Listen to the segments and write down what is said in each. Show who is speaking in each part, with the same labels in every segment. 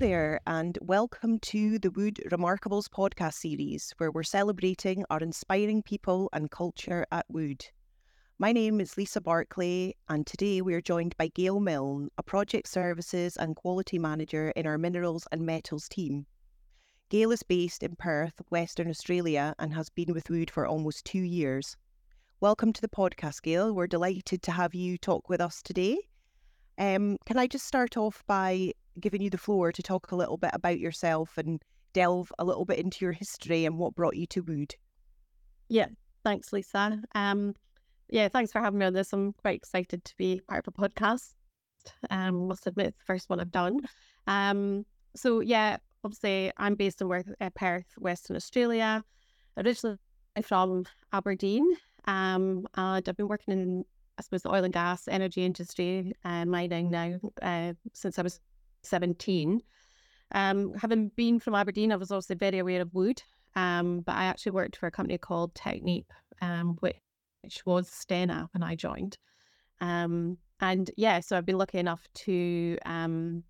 Speaker 1: There, and welcome to the Wood Remarkables podcast series, where we're celebrating our inspiring people and culture at Wood. My name is Lisa Barclay, and today we are joined by Gail Milne, a project services and quality manager in our minerals and metals team. Gail is based in Perth, Western Australia, and has been with Wood for almost two years. Welcome to the podcast, Gail. We're delighted to have you talk with us today. Um, can I just start off by giving you the floor to talk a little bit about yourself and delve a little bit into your history and what brought you to Wood?
Speaker 2: Yeah, thanks, Lisa. Um, yeah, thanks for having me on this. I'm quite excited to be part of a podcast. Um, must admit, it's the first one I've done. Um, so yeah, obviously, I'm based in uh, Perth, Western Australia. Originally from Aberdeen, um, and I've been working in, I suppose, the oil and gas energy industry and uh, mining now uh, since I was 17. Um, having been from Aberdeen, I was also very aware of wood, um, but I actually worked for a company called Technip, um, which, which was Stena when I joined. Um, and yeah, so I've been lucky enough to, um,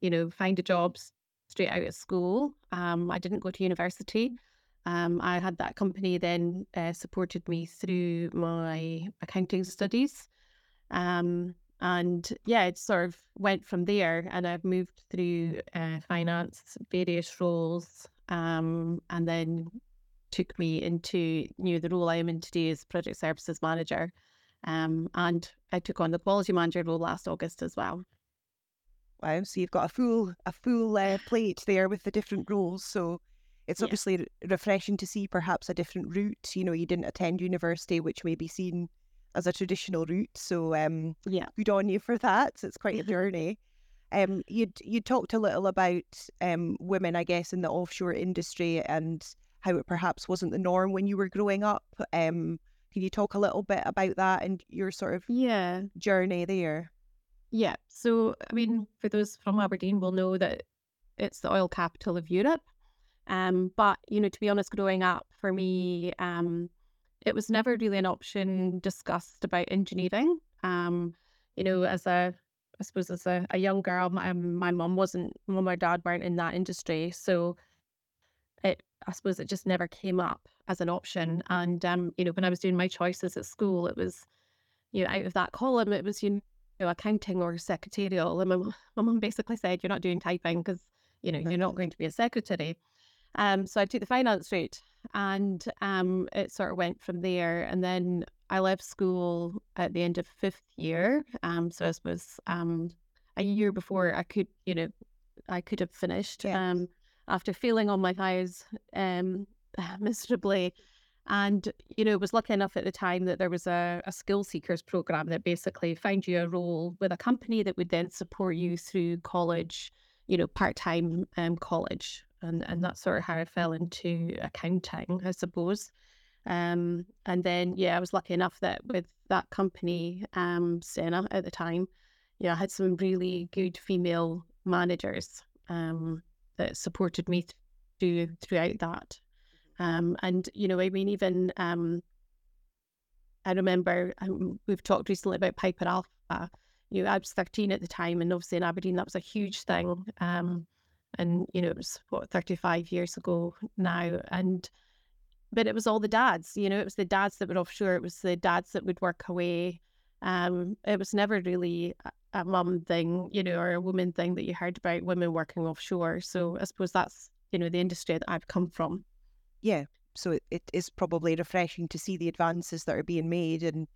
Speaker 2: you know, find a job straight out of school. Um, I didn't go to university. I had that company then uh, supported me through my accounting studies. Um, and yeah, it sort of went from there. And I've moved through uh, finance, various roles, um, and then took me into you know, the role I am in today as project services manager. Um, and I took on the quality manager role last August as well.
Speaker 1: Wow! So you've got a full a full uh, plate there with the different roles. So it's yeah. obviously refreshing to see perhaps a different route. You know, you didn't attend university, which may be seen as a traditional route. So um,
Speaker 2: yeah,
Speaker 1: good on you for that. It's quite a journey. Um, you you talked a little about um, women, I guess, in the offshore industry and how it perhaps wasn't the norm when you were growing up. Um, can you talk a little bit about that and your sort of
Speaker 2: yeah
Speaker 1: journey there?
Speaker 2: Yeah. So, I mean, for those from Aberdeen, will know that it's the oil capital of Europe. Um, but you know, to be honest, growing up for me, um, it was never really an option discussed about engineering. Um, you know, as a I suppose as a, a young girl, my my mum wasn't, mum or dad weren't in that industry, so it I suppose it just never came up as an option. And um, you know, when I was doing my choices at school, it was, you know, out of that column, it was you know accounting or secretarial, and my my mum basically said, "You're not doing typing because you know you're not going to be a secretary." Um, so I took the finance route and um, it sort of went from there. And then I left school at the end of fifth year. Um, so I suppose um, a year before I could, you know, I could have finished
Speaker 1: yeah.
Speaker 2: um, after failing on my highs um, miserably. And, you know, was lucky enough at the time that there was a, a skill seekers program that basically found you a role with a company that would then support you through college, you know, part time um, college and and that's sort of how I fell into accounting, I suppose. Um, and then yeah, I was lucky enough that with that company, um, Stena at the time, yeah, I had some really good female managers um, that supported me through throughout that. Um, and you know, I mean, even um, I remember um, we've talked recently about Piper Alpha. You know, I was 13 at the time, and obviously in Aberdeen that was a huge thing. Um, and you know it was what 35 years ago now and but it was all the dads you know it was the dads that were offshore it was the dads that would work away. Um it was never really a, mum thing you know or a woman thing that you heard about women working offshore so i suppose that's you know the industry that i've come from.
Speaker 1: Yeah so it, it is probably refreshing to see the advances that are being made and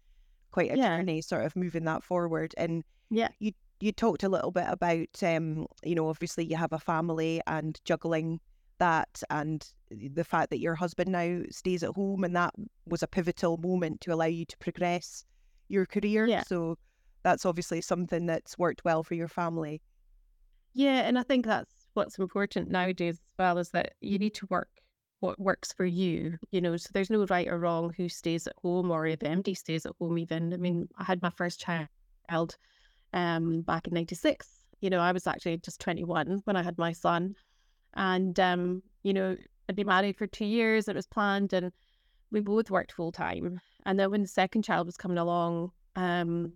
Speaker 1: quite a yeah. journey sort of moving that forward and
Speaker 2: yeah.
Speaker 1: you you talked a little bit about, um, you know, obviously you have a family and juggling that and the fact that your husband now stays at home and that was a pivotal moment to allow you to progress your career.
Speaker 2: Yeah.
Speaker 1: So that's obviously something that's worked well for your family.
Speaker 2: Yeah, and I think that's what's important nowadays as well is that you need to work what works for you, you know. So there's no right or wrong who stays at home or if MD stays at home even. I mean, I had my first child um, back in 96. You know, I was actually just 21 when I had my son. And, um, you know, I'd been married for two years. It was planned and we both worked full time. And then when the second child was coming along, um,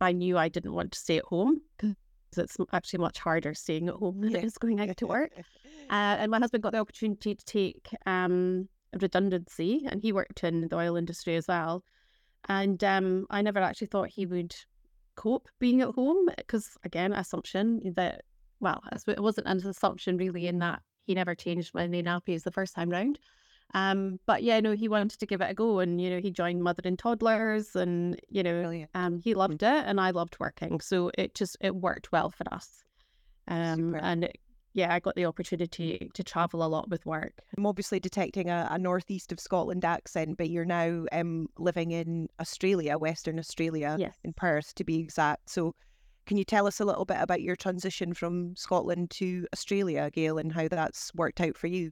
Speaker 2: I knew I didn't want to stay at home because it's actually much harder staying at home than it is going out to work. Uh, and my husband got the opportunity to take um, redundancy, and he worked in the oil industry as well. And um, I never actually thought he would cope being at home because, again, assumption that, well, it wasn't an assumption really in that he never changed my nappies the first time round. Um, but yeah, no, he wanted to give it a go, and you know, he joined Mother and Toddlers, and you know, Brilliant. um, he loved it, and I loved working, so it just it worked well for us. Um, Super. and it, yeah, I got the opportunity to travel a lot with work.
Speaker 1: I'm obviously detecting a, a northeast of Scotland accent, but you're now um, living in Australia, Western Australia,
Speaker 2: yes.
Speaker 1: in Perth to be exact. So, can you tell us a little bit about your transition from Scotland to Australia, Gail, and how that's worked out for you?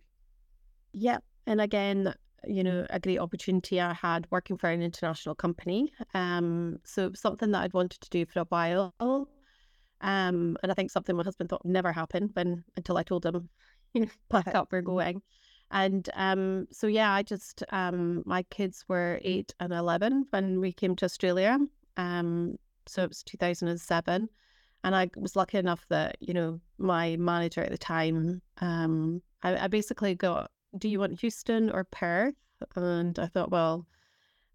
Speaker 2: Yeah, and again, you know, a great opportunity I had working for an international company. Um, so it was something that I'd wanted to do for a while. Um, and I think something my husband thought never happened when until I told him, you know, pack up, we're going. And um, so yeah, I just um, my kids were eight and eleven when we came to Australia. Um, so it was two thousand and seven, and I was lucky enough that you know my manager at the time, um, I, I basically got, do you want Houston or Perth? And I thought, well,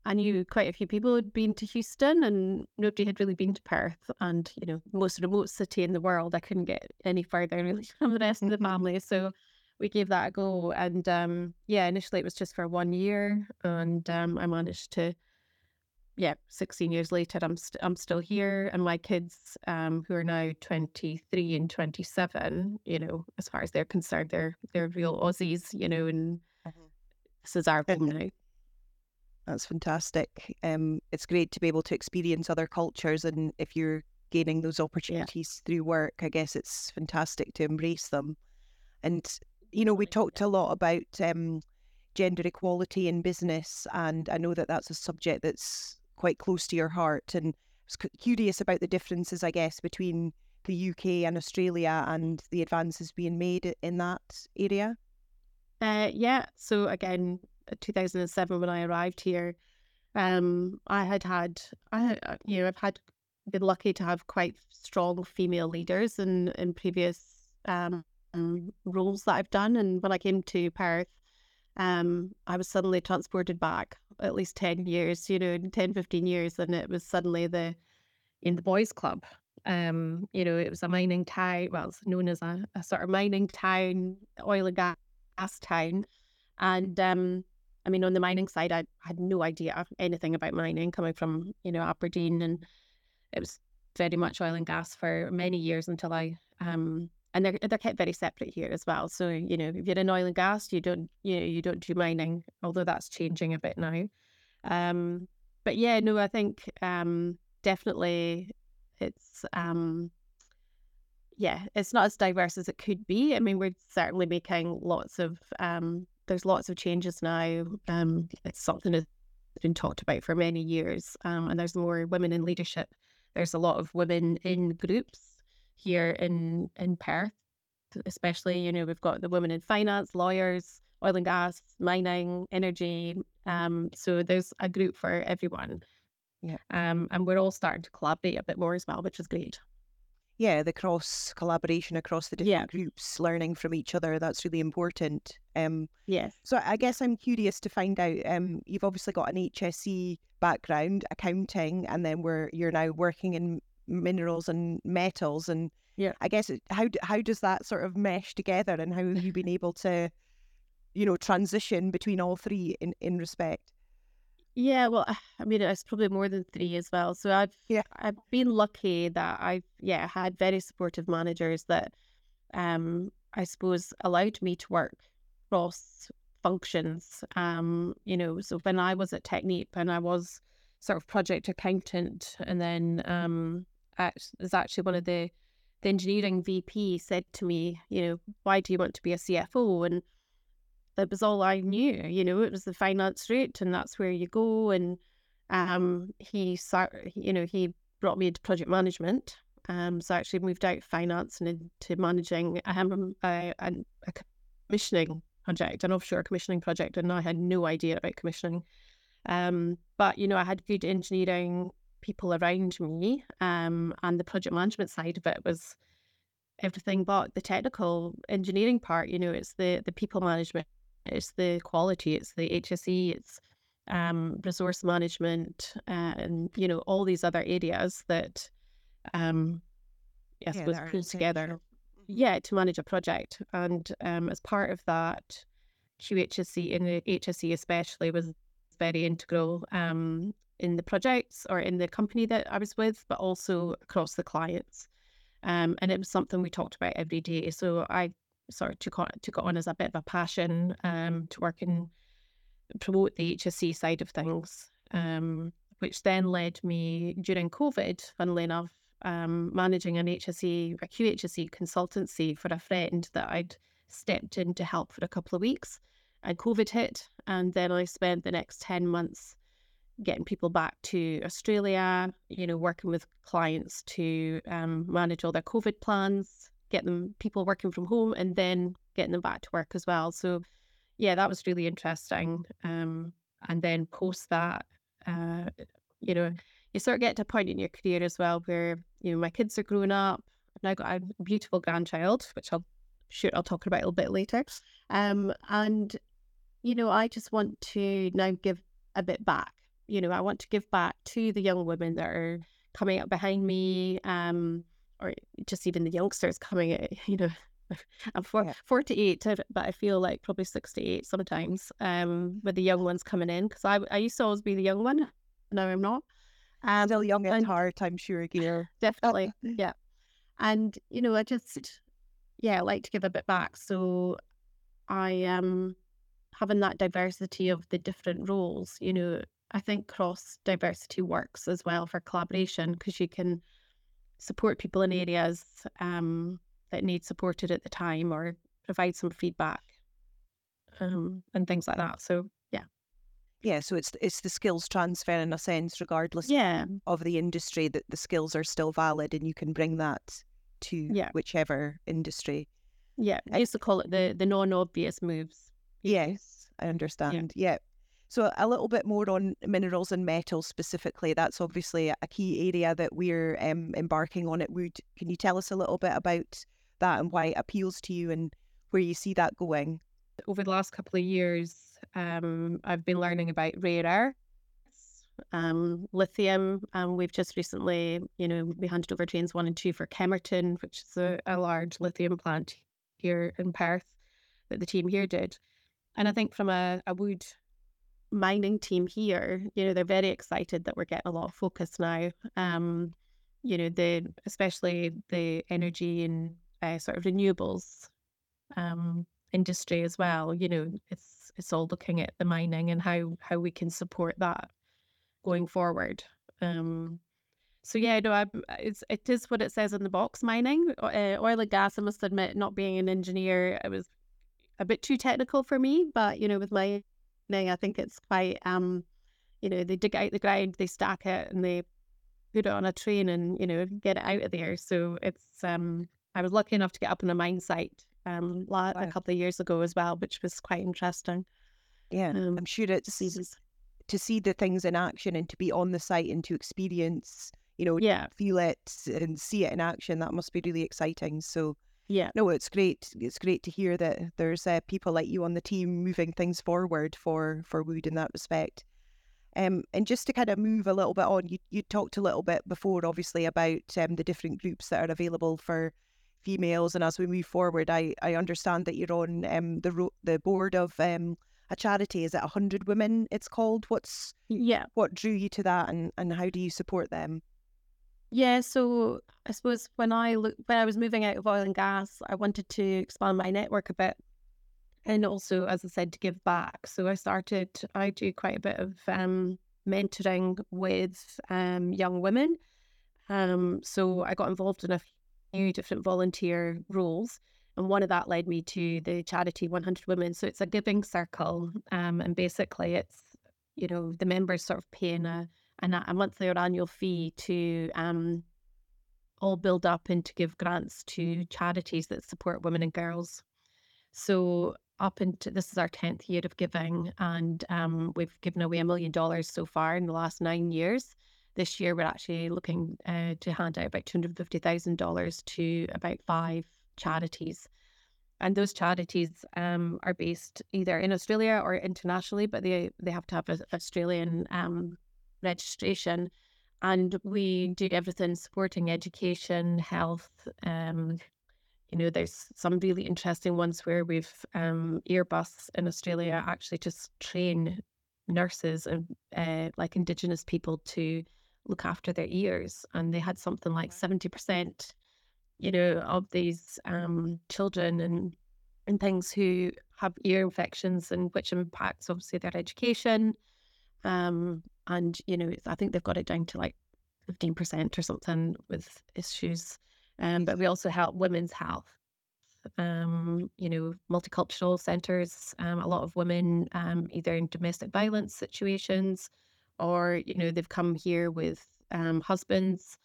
Speaker 2: I knew quite a few people had been to Houston and nobody had really been to Perth. And, you know, most remote city in the world, I couldn't get any further really from the rest of the family. So we gave that a go. And um, yeah, initially it was just for one year. And um, I managed to, yeah, 16 years later, I'm, i st- I'm still here. And my kids, um, who are now 23 and 27, you know, as far as they're concerned, they're, they're real Aussies, you know, and mm-hmm. this is our home now.
Speaker 1: That's fantastic. Um, it's great to be able to experience other cultures, and if you're gaining those opportunities yeah. through work, I guess it's fantastic to embrace them. And you know, we talked a lot about um, gender equality in business, and I know that that's a subject that's quite close to your heart. And I was curious about the differences, I guess, between the UK and Australia and the advances being made in that area.
Speaker 2: Uh, yeah. So again, 2007 when I arrived here, um, I had had, I uh, you know, I've had been lucky to have quite strong female leaders in in previous um, roles that I've done. And when I came to Perth, um, I was suddenly transported back at least 10 years, you know, 10, 15 years. And it was suddenly the, in the boys club. Um, you know, it was a mining town, well, it's known as a, a sort of mining town, oil and gas town. And um, I mean, on the mining side, I had no idea anything about mining coming from, you know, Aberdeen. And it was very much oil and gas for many years until I, um, and they're, they're kept very separate here as well. So, you know, if you're in oil and gas, you don't, you know, you don't do mining, although that's changing a bit now. Um, but yeah, no, I think, um, definitely it's, um, yeah, it's not as diverse as it could be. I mean, we're certainly making lots of um, there's lots of changes now. Um, it's something that's been talked about for many years, um, and there's more women in leadership. There's a lot of women in groups here in in Perth, especially. You know, we've got the women in finance, lawyers, oil and gas, mining, energy. Um, so there's a group for everyone.
Speaker 1: Yeah.
Speaker 2: Um, and we're all starting to collaborate a bit more as well, which is great
Speaker 1: yeah, the cross collaboration across the different yeah. groups, learning from each other, that's really important. Um,
Speaker 2: yes.
Speaker 1: So I guess I'm curious to find out. Um, you've obviously got an HSE background, accounting, and then where you're now working in minerals and metals, and
Speaker 2: yeah,
Speaker 1: I guess how how does that sort of mesh together, and how have you been able to, you know, transition between all three in in respect?
Speaker 2: Yeah, well, I mean, it's probably more than three as well. So I've
Speaker 1: yeah,
Speaker 2: I've been lucky that I've yeah had very supportive managers that, um, I suppose allowed me to work cross functions. Um, you know, so when I was at Technip and I was sort of project accountant, and then um, there's actually one of the the engineering VP said to me, you know, why do you want to be a CFO? And that was all I knew. You know, it was the finance route, and that's where you go. And um, he, you know, he brought me into project management. Um, so I actually moved out of finance and into managing um, a, a, a commissioning project, an offshore commissioning project, and I had no idea about commissioning. Um, but you know, I had good engineering people around me. Um, and the project management side of it was everything but the technical engineering part. You know, it's the the people management, it's the quality, it's the HSE, it's um, resource management, uh, and you know all these other areas that, um, yes,
Speaker 1: Yeah,
Speaker 2: was pulled together. Yeah, to manage a project, and um, as part of that, QHSE and the HSE especially was very integral um, in the projects or in the company that I was with, but also across the clients. Um, and it was something we talked about every day. So I sort of took on, took it on as a bit of a passion um, to work and promote the HSE side of things, um, which then led me during COVID, funnily enough, um, managing an HSE, a QHSE consultancy for a friend that I'd stepped in to help for a couple of weeks. And COVID hit, and then I spent the next 10 months getting people back to Australia, you know, working with clients to um, manage all their COVID plans, get them people working from home, and then getting them back to work as well. So, yeah, that was really interesting. Um, and then post that, uh, you know, you sort of get to a point in your career as well where you know my kids are growing up. I've now got a beautiful grandchild, which I'll sure I'll talk about a little bit later. Um, and you know, I just want to now give a bit back. You know, I want to give back to the young women that are coming up behind me, um, or just even the youngsters coming. You know, I'm four,
Speaker 1: Yeah.
Speaker 2: 48, uh, but I feel like probably 68 sometimes. Um, with the young ones coming in, because I I used to always be the young one. Now I'm not. Um,
Speaker 1: Still young at heart, I'm sure, Gail.
Speaker 2: definitely yeah. And you know i just yeah I like to give a bit back. So i um having that diversity of the different roles you know i think cross diversity works as well for collaboration because you can support people in areas um that need supported at the time or provide some feedback um and things like that. So yeah
Speaker 1: Yeah, so it's it's the skills transfer in a sense, regardless
Speaker 2: yeah
Speaker 1: of the industry, that the skills are still valid and you can bring that to
Speaker 2: Yeah.
Speaker 1: whichever industry.
Speaker 2: yeah i used to call it the the non-obvious moves
Speaker 1: Yes, I understand. Yeah. So a little bit more on minerals and metals specifically. That's obviously a key area that we're um, embarking on at Wood. Can you tell us a little bit about that and why it appeals to you and where you see that going?
Speaker 2: over the last couple of years, um, I've been learning about rare earths, um, lithium. Um, we've just recently, you know, we handed over trains one and two for Kemerton, which is a, a large lithium plant here in Perth that the team here did. And I think from a, a wood mining team here, you know, they're very excited that we're getting a lot of focus now. Um, you know, the especially the energy and uh, sort of renewables um, industry as well. You know, it's it's all looking at the mining and how how we can support that going forward. Um, so yeah, no, I, it's it is what it says in the box. Mining, uh, oil and gas. I must admit, not being an engineer, it was a bit too technical for me. But you know, with mining, I think it's quite um, you know, they dig out the ground, they stack it, and they put it on a train and you know get it out of there. So it's um, I was lucky enough to get up on a mine site um la- a couple of years ago as well, which was quite interesting.
Speaker 1: Yeah,
Speaker 2: Um,
Speaker 1: I'm sure it's to see the things in action and to be on the site and to experience, you know,
Speaker 2: Yeah,
Speaker 1: feel it and see it in action. That must be really exciting. So
Speaker 2: yeah,
Speaker 1: no, it's great. It's great to hear that there's uh, people like you on the team moving things forward for for Wood in that respect. Um, and just to kind of move a little bit on, you you talked a little bit before, obviously, about um, the different groups that are available for females. And as we move forward, I I understand that you're on um the ro- the board of um a charity. Is it hundred women? It's called. What's
Speaker 2: yeah,
Speaker 1: what drew you to that, and and how do you support them?
Speaker 2: yeah. So I suppose when I look when I was moving out of oil and gas, I wanted to expand my network a bit, and also, as I said, to give back. So I started. I do quite a bit of um, mentoring with um, young women. Um, so I got involved in a few different volunteer roles. And one of that led me to the charity 100 Women. So it's a giving circle. Um, and basically, it's, you know, the members sort of paying a, a monthly or annual fee to um, all build up and to give grants to charities that support women and girls. So up into this is our 10th year of giving, and um, we've given away a million dollars so far in the last nine years this year we're actually looking uh, to hand out about $250,000 to about five charities. And those charities um, are based either in Australia or internationally, but they, they have to have an Australian um, registration. And we do everything supporting education, health. Um, you know, there's some really interesting ones where we've um, Earbus in Australia actually just train nurses and uh, like Indigenous people to look after their ears, and they had something like seventy percent, you know, of these um, children and and things who have ear infections, and which impacts obviously their education. Um, and you know, I think they've got it down to like fifteen percent or something with issues. Um, but we also help women's health. Um, you know, multicultural centres. Um, a lot of women, um, either in domestic violence situations, or you know they've come here with um, husbands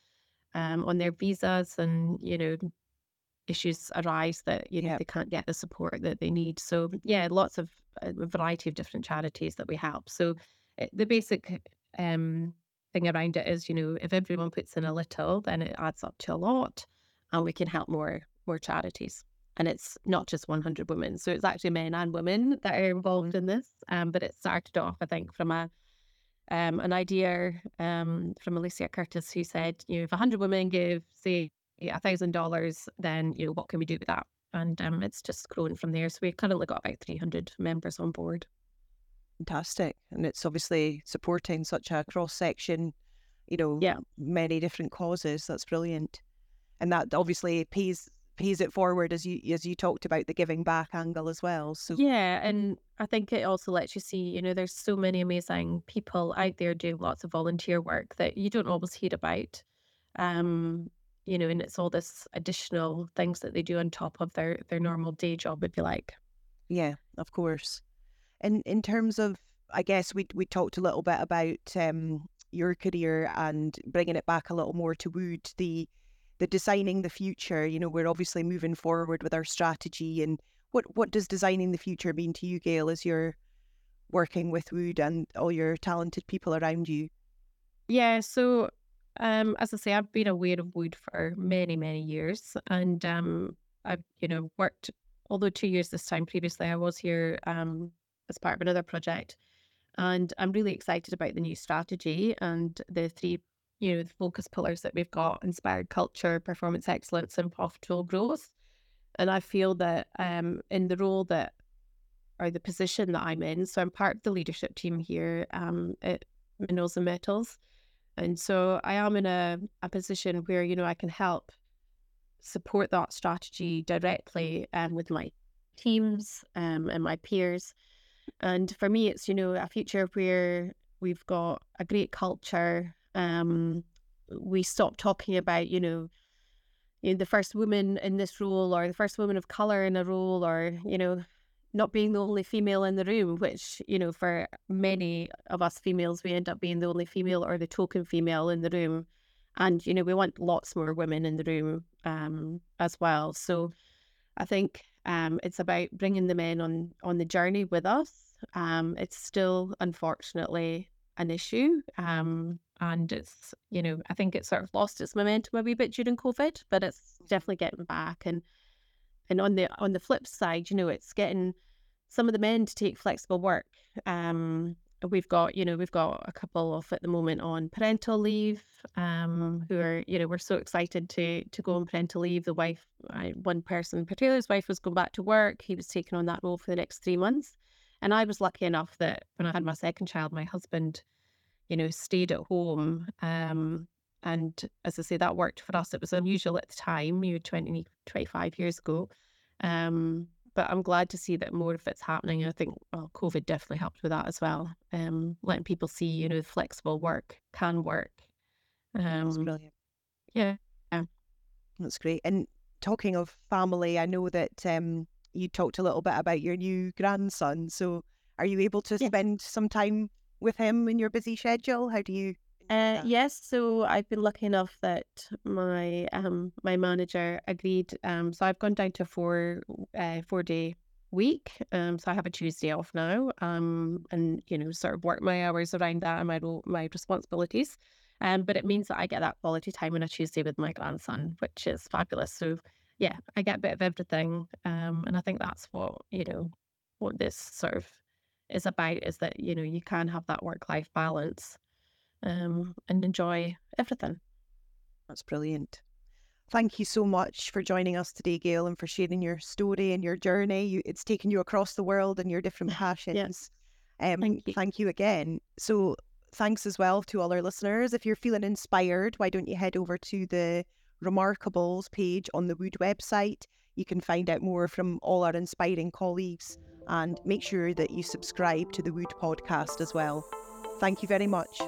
Speaker 2: um, on their visas and you know issues arise that you know they can't get the support that they need. So yeah lots of a variety of different charities that we help. So eh, the basic um, thing around it is you know if everyone puts in a little then it adds up to a lot and we can help more more charities. And it's not just 100 women. So it's actually men and women that are involved in this um, but it started off i think from a um, an idea um, from Alicia Curtis who said, you know, if 100 women give, say, $1,000, then, you know, what can we do with that? And um, it's just grown from there. So we've currently got about 300 members on board.
Speaker 1: Fantastic. And it's obviously supporting such a cross section, you know,
Speaker 2: yeah.
Speaker 1: many different causes. That's brilliant. And that obviously pays pays it forward as you as you talked about the giving back angle as well. So
Speaker 2: yeah, and I think it also lets you see, you know, there's so many amazing people out there doing lots of volunteer work that you don't always hear about. Um, you know, and it's all this additional things that they do on top of their their normal day job, if you like.
Speaker 1: Yeah, of course. And in terms of, I guess we we talked a little bit about um, your career and bringing it back a little more to Wood. The the designing the future. You know, we're obviously moving forward with our strategy. And what what does designing the future mean to you, Gail, as you're working with Wood and all your talented people around you?
Speaker 2: Yeah, so um, as I say, I've been aware of Wood for many, many years, and um, I've you know worked. Although two years this time previously, I was here um, as part of another project, and I'm really excited about the new strategy and the three you know, the focus pillars that we've got inspired culture, performance excellence, and profitable growth. And I feel that um, in the role that or the position that I'm in, so I'm part of the leadership team here um, at Minerals and Metals. And so I am in a, a position where, you know, I can help support that strategy directly um, with my teams um, and my peers. And for me, it's, you know, a future where we've got a great culture, um, we stopped talking about, you know, you know, the first woman in this role or the first woman of color in a role or, you know, not being the only female in the room, which, you know, for many of us females, we end up being the only female or the token female in the room. And, you know, we want lots more women in the room um, as well. So I think um, it's about bringing the men on, on the journey with us. Um, it's still, unfortunately, an issue. Um, and it's you know I think it sort of lost its momentum a wee bit during COVID, but it's definitely getting back. And and on the on the flip side, you know, it's getting some of the men to take flexible work. Um, we've got you know we've got a couple of at the moment on parental leave um who are you know we're so excited to to go on parental leave the wife I, one person particularly wife was going back to work he was taking on that role for the next three months and i was lucky enough that when i had my second child my husband you know, stayed at home. Um, and as I say, that worked for us. It was unusual at the time, you know, 20, 25 years ago. Um, but I'm glad to see that more of it's happening. I think well, COVID definitely helped with that as well. Um, letting people see, you know, flexible work can work.
Speaker 1: Um, That's brilliant.
Speaker 2: Yeah. yeah.
Speaker 1: That's great. And talking of family, I know that um, you talked a little bit about your new grandson. So are you able to yeah. spend some time with him in your busy schedule? How do you?
Speaker 2: Uh, yes, so I've been lucky enough that my um my manager agreed. Um, so I've gone down to four uh four day week. Um, so I have a Tuesday off now. Um, and you know, sort of work my hours around that and my my responsibilities. Um, but it means that I get that quality time on a Tuesday with my grandson, which is fabulous. So yeah, I get a bit of everything. Um, and I think that's what, you know, what this sort of is about is that, you know, you can have that work life balance um, and enjoy everything.
Speaker 1: That's brilliant. Thank you so much for joining us today, Gail, and for sharing your story and your journey. You, it's taken you across the world and your different passions.
Speaker 2: yes.
Speaker 1: Um,
Speaker 2: Thank you.
Speaker 1: thank you again. So, thanks as well to all our listeners. If you're feeling inspired, why don't you head over to the Remarkables page on the Wood website? You can find out more from all our inspiring colleagues and make sure that you subscribe to the Wood podcast as well. Thank you very much.